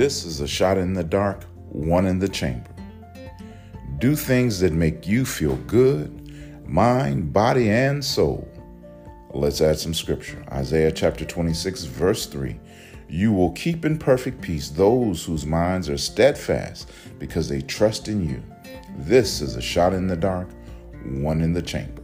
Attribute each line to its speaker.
Speaker 1: This is a shot in the dark, one in the chamber. Do things that make you feel good, mind, body, and soul. Let's add some scripture. Isaiah chapter 26, verse 3. You will keep in perfect peace those whose minds are steadfast because they trust in you. This is a shot in the dark, one in the chamber.